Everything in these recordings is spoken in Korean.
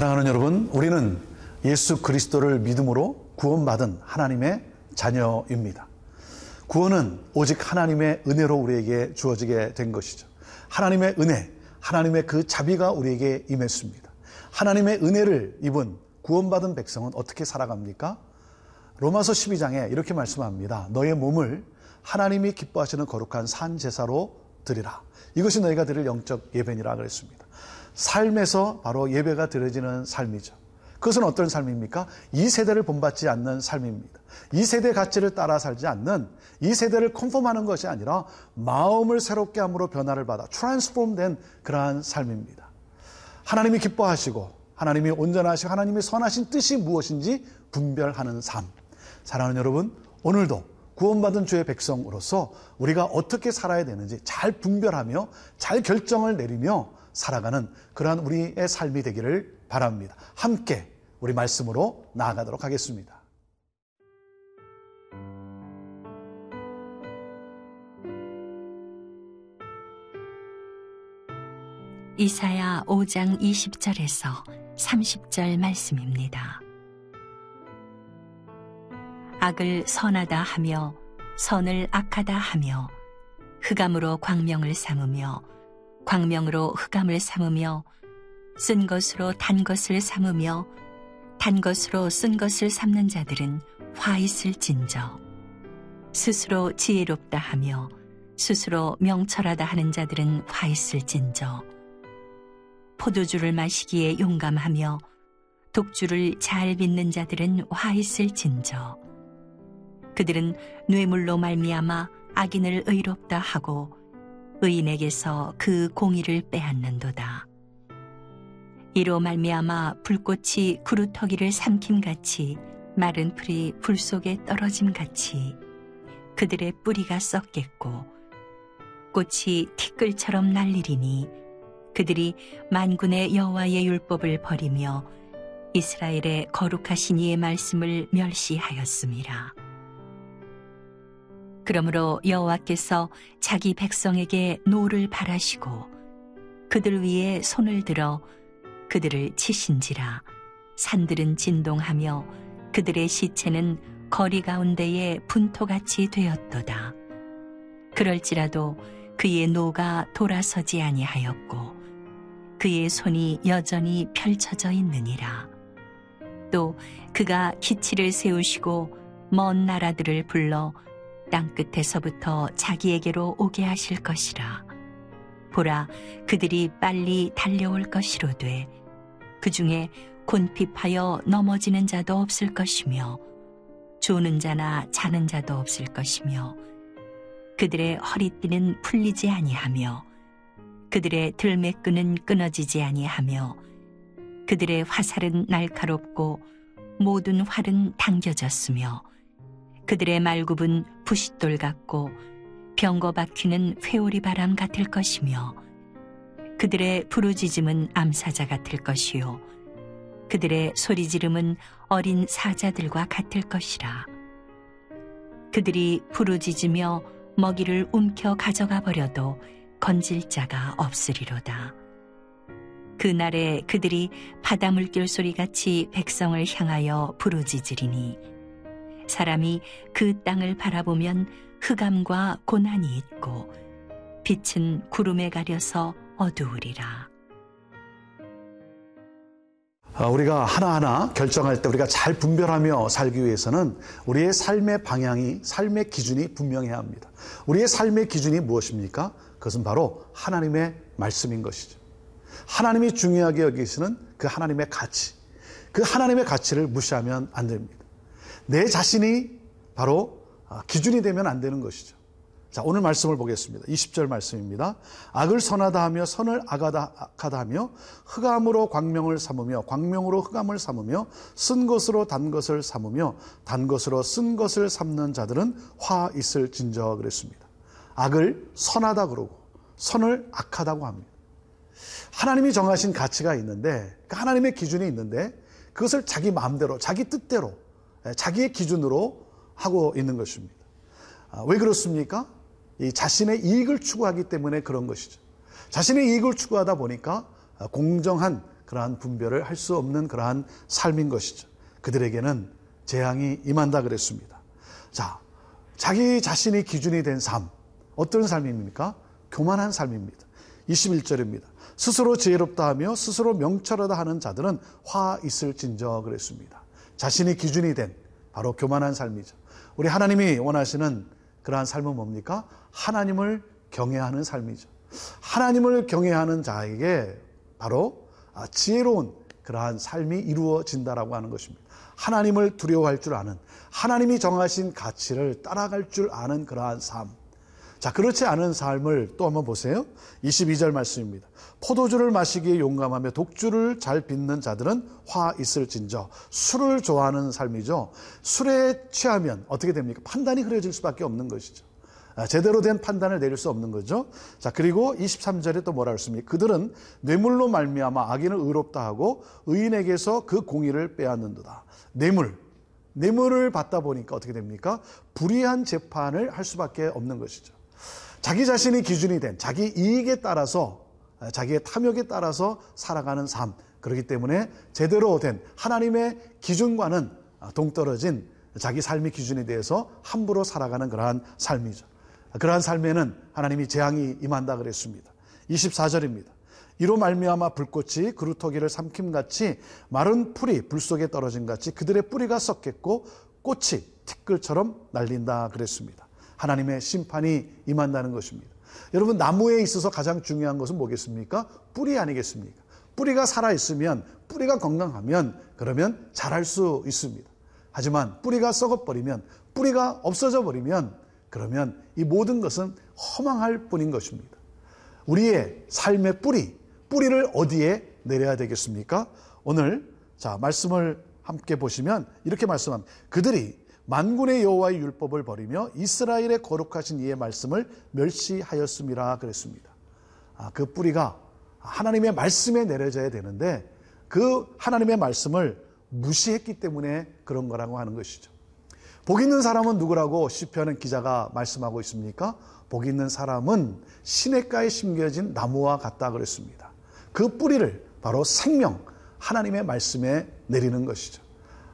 사랑하는 여러분, 우리는 예수 그리스도를 믿음으로 구원받은 하나님의 자녀입니다. 구원은 오직 하나님의 은혜로 우리에게 주어지게 된 것이죠. 하나님의 은혜, 하나님의 그 자비가 우리에게 임했습니다. 하나님의 은혜를 입은 구원받은 백성은 어떻게 살아갑니까? 로마서 12장에 이렇게 말씀합니다. 너의 몸을 하나님이 기뻐하시는 거룩한 산 제사로 드리라. 이것이 너희가 드릴 영적 예배니라 그랬습니다. 삶에서 바로 예배가 드려지는 삶이죠. 그것은 어떤 삶입니까? 이 세대를 본받지 않는 삶입니다. 이 세대 가치를 따라 살지 않는 이 세대를 컨펌하는 것이 아니라 마음을 새롭게 함으로 변화를 받아 트랜스폼된 그러한 삶입니다. 하나님이 기뻐하시고 하나님이 온전하시고 하나님이 선하신 뜻이 무엇인지 분별하는 삶. 사랑하는 여러분, 오늘도 구원받은 주의 백성으로서 우리가 어떻게 살아야 되는지 잘 분별하며 잘 결정을 내리며 살아가는 그러한 우리의 삶이 되기를 바랍니다. 함께 우리 말씀으로 나아가도록 하겠습니다. 이사야 5장 20절에서 30절 말씀입니다. 악을 선하다 하며 선을 악하다 하며 흑암으로 광명을 삼으며 광명으로 흑암을 삼으며 쓴 것으로 단 것을 삼으며 단 것으로 쓴 것을 삼는 자들은 화 있을진저. 스스로 지혜롭다 하며 스스로 명철하다 하는 자들은 화 있을진저. 포도주를 마시기에 용감하며 독주를 잘 빚는 자들은 화 있을진저. 그들은 뇌물로 말미암아 악인을 의롭다 하고 의인에게서 그 공의를 빼앗는도다. 이로 말미암아 불꽃이 구루터기를 삼킴같이 마른 풀이 불 속에 떨어짐같이 그들의 뿌리가 썩겠고 꽃이 티끌처럼 날리리니 그들이 만군의 여호와의 율법을 버리며 이스라엘의 거룩하신 이의 말씀을 멸시하였습니다. 그러므로 여호와께서 자기 백성에게 노를 발하시고 그들 위에 손을 들어 그들을 치신지라 산들은 진동하며 그들의 시체는 거리 가운데에 분토같이 되었도다. 그럴지라도 그의 노가 돌아서지 아니하였고 그의 손이 여전히 펼쳐져 있느니라. 또 그가 기치를 세우시고 먼 나라들을 불러 땅 끝에서부터 자기에게로 오게 하실 것이라. 보라, 그들이 빨리 달려올 것이로되 그 중에 곤핍하여 넘어지는 자도 없을 것이며 조는 자나 자는 자도 없을 것이며 그들의 허리띠는 풀리지 아니하며 그들의 들매끈은 끊어지지 아니하며 그들의 화살은 날카롭고 모든 활은 당겨졌으며 그들의 말굽은 부싯돌 같고 병거 박히는 회오리 바람 같을 것이며 그들의 부르짖음은 암사자 같을 것이요. 그들의 소리 지름은 어린 사자들과 같을 것이라. 그들이 부르짖으며 먹이를 움켜 가져가 버려도 건질 자가 없으리로다. 그날에 그들이 바다 물결 소리 같이 백성을 향하여 부르짖으리니 사람이 그 땅을 바라보면 흑암과 고난이 있고 빛은 구름에 가려서 어두우리라. 아, 우리가 하나하나 결정할 때 우리가 잘 분별하며 살기 위해서는 우리의 삶의 방향이, 삶의 기준이 분명해야 합니다. 우리의 삶의 기준이 무엇입니까? 그것은 바로 하나님의 말씀인 것이죠. 하나님이 중요하게 여기시는 그 하나님의 가치, 그 하나님의 가치를 무시하면 안 됩니다. 내 자신이 바로 아, 기준이 되면 안 되는 것이죠. 자, 오늘 말씀을 보겠습니다. 20절 말씀입니다. 악을 선하다 하며 선을 악하다 하며 흑암으로 광명을 삼으며 광명으로 흑암을 삼으며 쓴 것으로 단 것을 삼으며 단 것으로 쓴 것을 삼는 자들은 화 있을 진저 그랬습니다. 악을 선하다 그러고 선을 악하다고 합니다. 하나님이 정하신 가치가 있는데 그 하나님의 기준이 있는데 그것을 자기 마음대로 자기 뜻대로 자기의 기준으로 하고 있는 것입니다. 아, 왜 그렇습니까? 이 자신의 이익을 추구하기 때문에 그런 것이죠. 자신의 이익을 추구하다 보니까 공정한 그러한 분별을 할 수 없는 그러한 삶인 것이죠. 그들에게는 재앙이 임한다 그랬습니다. 자, 자기 자신이 기준이 된 삶. 어떤 삶입니까? 교만한 삶입니다. 21절입니다. 스스로 지혜롭다 하며 스스로 명철하다 하는 자들은 화 있을 진저 그랬습니다. 자신이 기준이 된 바로 교만한 삶이죠. 우리 하나님이 원하시는 그러한 삶은 뭡니까? 하나님을 경외하는 삶이죠. 하나님을 경외하는 자에게 바로 지혜로운 그러한 삶이 이루어진다라고 하는 것입니다. 하나님을 두려워할 줄 아는 하나님이 정하신 가치를 따라갈 줄 아는 그러한 삶. 자, 그렇지 않은 삶을 또 한번 보세요. 22절 말씀입니다. 포도주를 마시기에 용감하며 독주를 잘 빚는 자들은 화 있을진저. 술을 좋아하는 삶이죠. 술에 취하면 어떻게 됩니까? 판단이 흐려질 수밖에 없는 것이죠. 아, 제대로 된 판단을 내릴 수 없는 거죠. 자, 그리고 23절에 또 뭐라 그랬습니까? 그들은 뇌물로 말미암아 악인을 의롭다 하고 의인에게서 그 공의를 빼앗는도다. 뇌물. 뇌물을 받다 보니까 어떻게 됩니까? 불의한 재판을 할 수밖에 없는 것이죠. 자기 자신이 기준이 된 자기 이익에 따라서 자기의 탐욕에 따라서 살아가는 삶. 그렇기 때문에 제대로 된 하나님의 기준과는 동떨어진 자기 삶의 기준에 대해서 함부로 살아가는 그러한 삶이죠. 그러한 삶에는 하나님이 재앙이 임한다 그랬습니다. 24절입니다. 이로 말미암아 불꽃이 그루터기를 삼킴같이 마른 풀이 불 속에 떨어진 같이 그들의 뿌리가 썩겠고 꽃이 티끌처럼 날린다 그랬습니다. 하나님의 심판이 임한다는 것입니다. 여러분 나무에 있어서 가장 중요한 것은 뭐겠습니까? 뿌리 아니겠습니까? 뿌리가 살아 있으면 뿌리가 건강하면 그러면 자랄 수 있습니다. 하지만 뿌리가 썩어 버리면 뿌리가 없어져 버리면 그러면 이 모든 것은 허망할 뿐인 것입니다. 우리의 삶의 뿌리, 뿌리를 어디에 내려야 되겠습니까? 오늘 자 말씀을 함께 보시면 이렇게 말씀합니다. 그들이 만군의 여호와의 율법을 버리며 이스라엘의 거룩하신 이의 말씀을 멸시하였음이라 그랬습니다. 아, 그 뿌리가 하나님의 말씀에 내려져야 되는데 그 하나님의 말씀을 무시했기 때문에 그런 거라고 하는 것이죠. 복 있는 사람은 누구라고 시편은 기자가 말씀하고 있습니까? 복 있는 사람은 시냇가에 심겨진 나무와 같다 그랬습니다. 그 뿌리를 바로 생명 하나님의 말씀에 내리는 것이죠.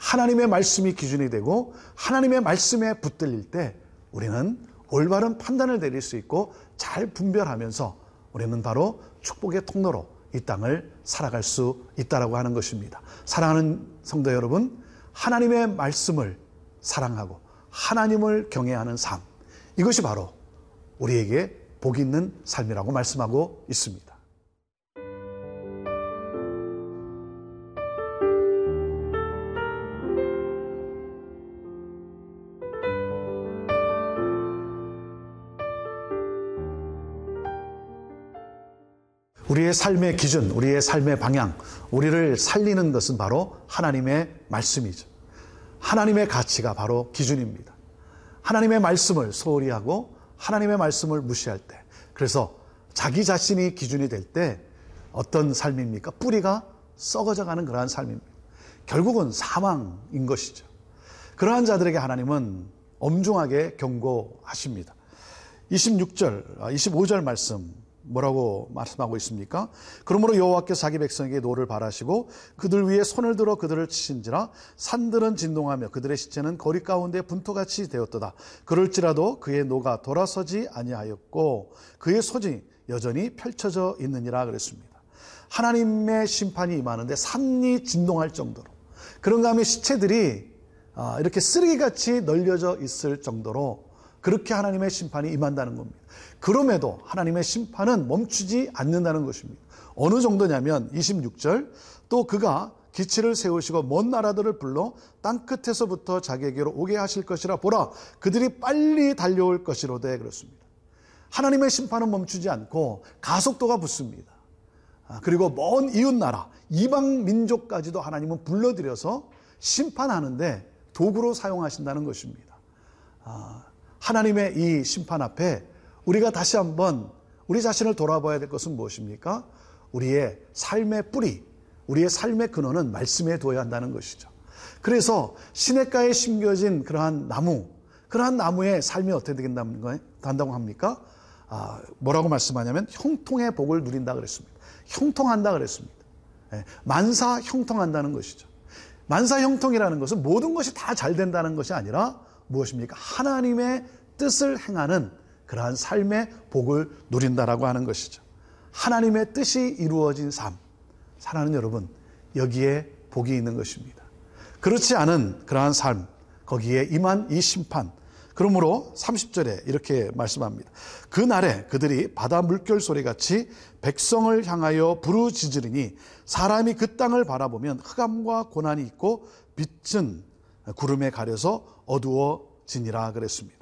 하나님의 말씀이 기준이 되고 하나님의 말씀에 붙들릴 때 우리는 올바른 판단을 내릴 수 있고 잘 분별하면서 우리는 바로 축복의 통로로 이 땅을 살아갈 수 있다라고 하는 것입니다. 사랑하는 성도 여러분, 하나님의 말씀을 사랑하고 하나님을 경외하는 삶. 이것이 바로 우리에게 복 있는 삶이라고 말씀하고 있습니다. 우리의 삶의 기준, 우리의 삶의 방향, 우리를 살리는 것은 바로 하나님의 말씀이죠. 하나님의 가치가 바로 기준입니다. 하나님의 말씀을 소홀히 하고 하나님의 말씀을 무시할 때, 그래서 자기 자신이 기준이 될 때 어떤 삶입니까? 뿌리가 썩어져 가는 그러한 삶입니다. 결국은 사망인 것이죠. 그러한 자들에게 하나님은 엄중하게 경고하십니다. 26절, 25절 말씀 뭐라고 말씀하고 있습니까? 그러므로 여호와께서 자기 백성에게 노를 발하시고 그들 위에 손을 들어 그들을 치신지라 산들은 진동하며 그들의 시체는 거리 가운데 분토같이 되었도다. 그럴지라도 그의 노가 돌아서지 아니하였고 그의 손이 여전히 펼쳐져 있느니라 그랬습니다. 하나님의 심판이 임하는데 산이 진동할 정도로 그런가 하면 시체들이 아, 이렇게 쓰레기같이 널려져 있을 정도로 그렇게 하나님의 심판이 임한다는 겁니다. 그럼에도 하나님의 심판은 멈추지 않는다는 것입니다. 어느 정도냐면 26절 또 그가 기치를 세우시고 먼 나라들을 불러 땅 끝에서부터 자기에게로 오게 하실 것이라 보라 그들이 빨리 달려올 것이로되 그렇습니다. 하나님의 심판은 멈추지 않고 가속도가 붙습니다. 아, 그리고 먼 이웃 나라 이방 민족까지도 하나님은 불러들여서 심판하는데 도구로 사용하신다는 것입니다. 아, 하나님의 이 심판 앞에 우리가 다시 한번 우리 자신을 돌아봐야 될 것은 무엇입니까? 우리의 삶의 뿌리, 우리의 삶의 근원은 말씀에 두어야 한다는 것이죠. 그래서 시냇가에 심겨진 그러한 나무, 그러한 나무의 삶이 어떻게 된다고 합니까? 아, 뭐라고 말씀하냐면 형통의 복을 누린다 그랬습니다. 형통한다 그랬습니다. 예, 만사 형통한다는 것이죠. 만사 형통이라는 것은 모든 것이 다 잘 된다는 것이 아니라 무엇입니까? 하나님의 뜻을 행하는 그러한 삶의 복을 누린다라고 하는 것이죠. 하나님의 뜻이 이루어진 삶. 사랑하는 여러분, 여기에 복이 있는 것입니다. 그렇지 않은 그러한 삶, 거기에 임한 이 심판. 그러므로 30절에 이렇게 말씀합니다. 그 날에 그들이 바다 물결 소리 같이 백성을 향하여 부르짖으리니 사람이 그 땅을 바라보면 흑암과 고난이 있고 빛은 구름에 가려서 어두워지니라 그랬습니다.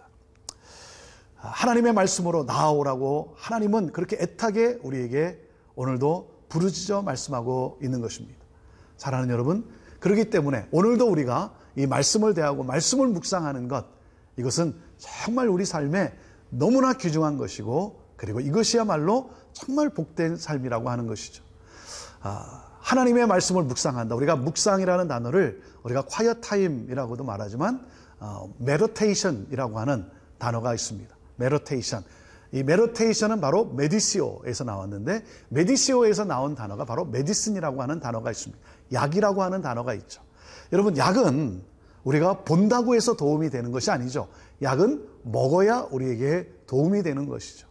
하나님의 말씀으로 나아오라고 하나님은 그렇게 애타게 우리에게 오늘도 부르짖어 말씀하고 있는 것입니다. 사랑하는 여러분, 그렇기 때문에 오늘도 우리가 이 말씀을 대하고 말씀을 묵상하는 것, 이것은 정말 우리 삶에 너무나 귀중한 것이고, 그리고 이것이야말로 정말 복된 삶이라고 하는 것이죠. 아, 하나님의 말씀을 묵상한다. 우리가 묵상이라는 단어를 우리가 quiet time이라고도 말하지만, 어, meditation이라고 하는 단어가 있습니다. Meditation. 이 meditation은 바로 메디시오에서 나왔는데 메디시오에서 나온 단어가 바로 medicine이라고 하는 단어가 있습니다. 약이라고 하는 단어가 있죠. 여러분 약은 우리가 본다고 해서 도움이 되는 것이 아니죠. 약은 먹어야 우리에게 도움이 되는 것이죠.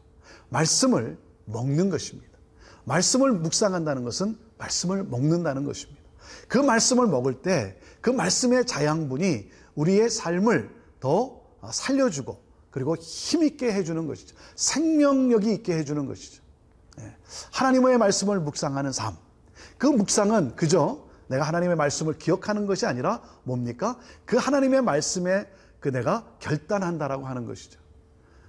말씀을 먹는 것입니다. 말씀을 묵상한다는 것은 말씀을 먹는다는 것입니다. 그 말씀을 먹을 때 그 말씀의 자양분이 우리의 삶을 더 살려주고 그리고 힘있게 해주는 것이죠. 생명력이 있게 해주는 것이죠. 예. 하나님의 말씀을 묵상하는 삶. 그 묵상은 그저 내가 하나님의 말씀을 기억하는 것이 아니라 뭡니까? 그 하나님의 말씀에 그 내가 결단한다라고 하는 것이죠.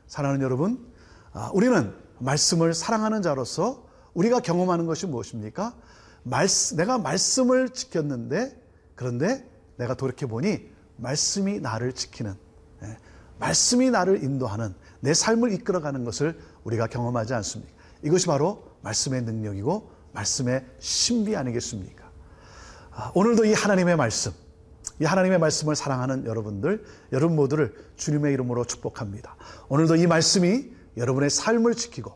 사랑하는 여러분, 아, 우리는 말씀을 사랑하는 자로서 우리가 경험하는 것이 무엇입니까? 내가 말씀을 지켰는데 그런데 내가 돌이켜보니 말씀이 나를 지키는 예, 말씀이 나를 인도하는 내 삶을 이끌어가는 것을 우리가 경험하지 않습니까? 이것이 바로 말씀의 능력이고 말씀의 신비 아니겠습니까? 아, 오늘도 이 하나님의 말씀, 이 하나님의 말씀을 사랑하는 여러분들, 여러분 모두를 주님의 이름으로 축복합니다. 오늘도 이 말씀이 여러분의 삶을 지키고,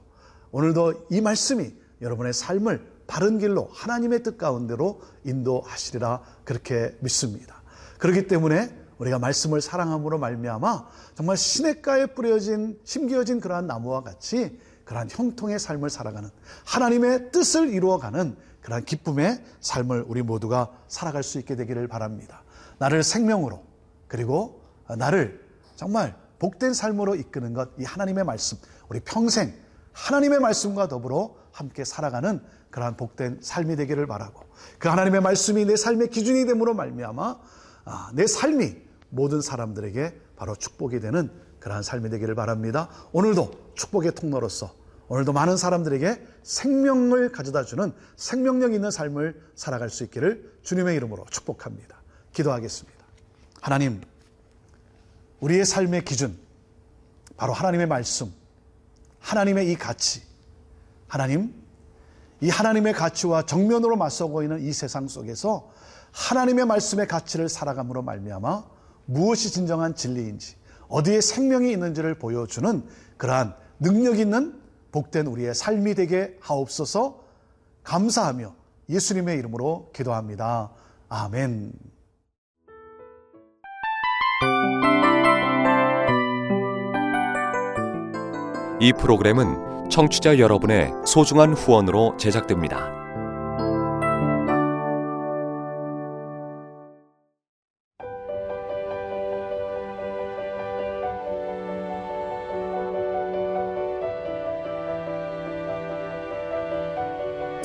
오늘도 이 말씀이 여러분의 삶을 바른 길로 하나님의 뜻 가운데로 인도하시리라 그렇게 믿습니다. 그렇기 때문에 우리가 말씀을 사랑함으로 말미암아 정말 시냇가에 뿌려진 심기어진 그러한 나무와 같이 그러한 형통의 삶을 살아가는 하나님의 뜻을 이루어가는 그러한 기쁨의 삶을 우리 모두가 살아갈 수 있게 되기를 바랍니다. 나를 생명으로 그리고 나를 정말 복된 삶으로 이끄는 것 이 하나님의 말씀 우리 평생 하나님의 말씀과 더불어 함께 살아가는 그러한 복된 삶이 되기를 바라고 그 하나님의 말씀이 내 삶의 기준이 됨으로 말미암아 아, 내 삶이 모든 사람들에게 바로 축복이 되는 그러한 삶이 되기를 바랍니다. 오늘도 축복의 통로로서 오늘도 많은 사람들에게 생명을 가져다 주는 생명력 있는 삶을 살아갈 수 있기를 주님의 이름으로 축복합니다. 기도하겠습니다. 하나님, 우리의 삶의 기준, 바로 하나님의 말씀, 하나님의 이 가치, 하나님, 이 하나님의 가치와 정면으로 맞서고 있는 이 세상 속에서 하나님의 말씀의 가치를 살아감으로 말미암아 무엇이 진정한 진리인지 어디에 생명이 있는지를 보여주는 그러한 능력 있는 복된 우리의 삶이 되게 하옵소서 감사하며 예수님의 이름으로 기도합니다. 아멘. 이 프로그램은 청취자 여러분의 소중한 후원으로 제작됩니다.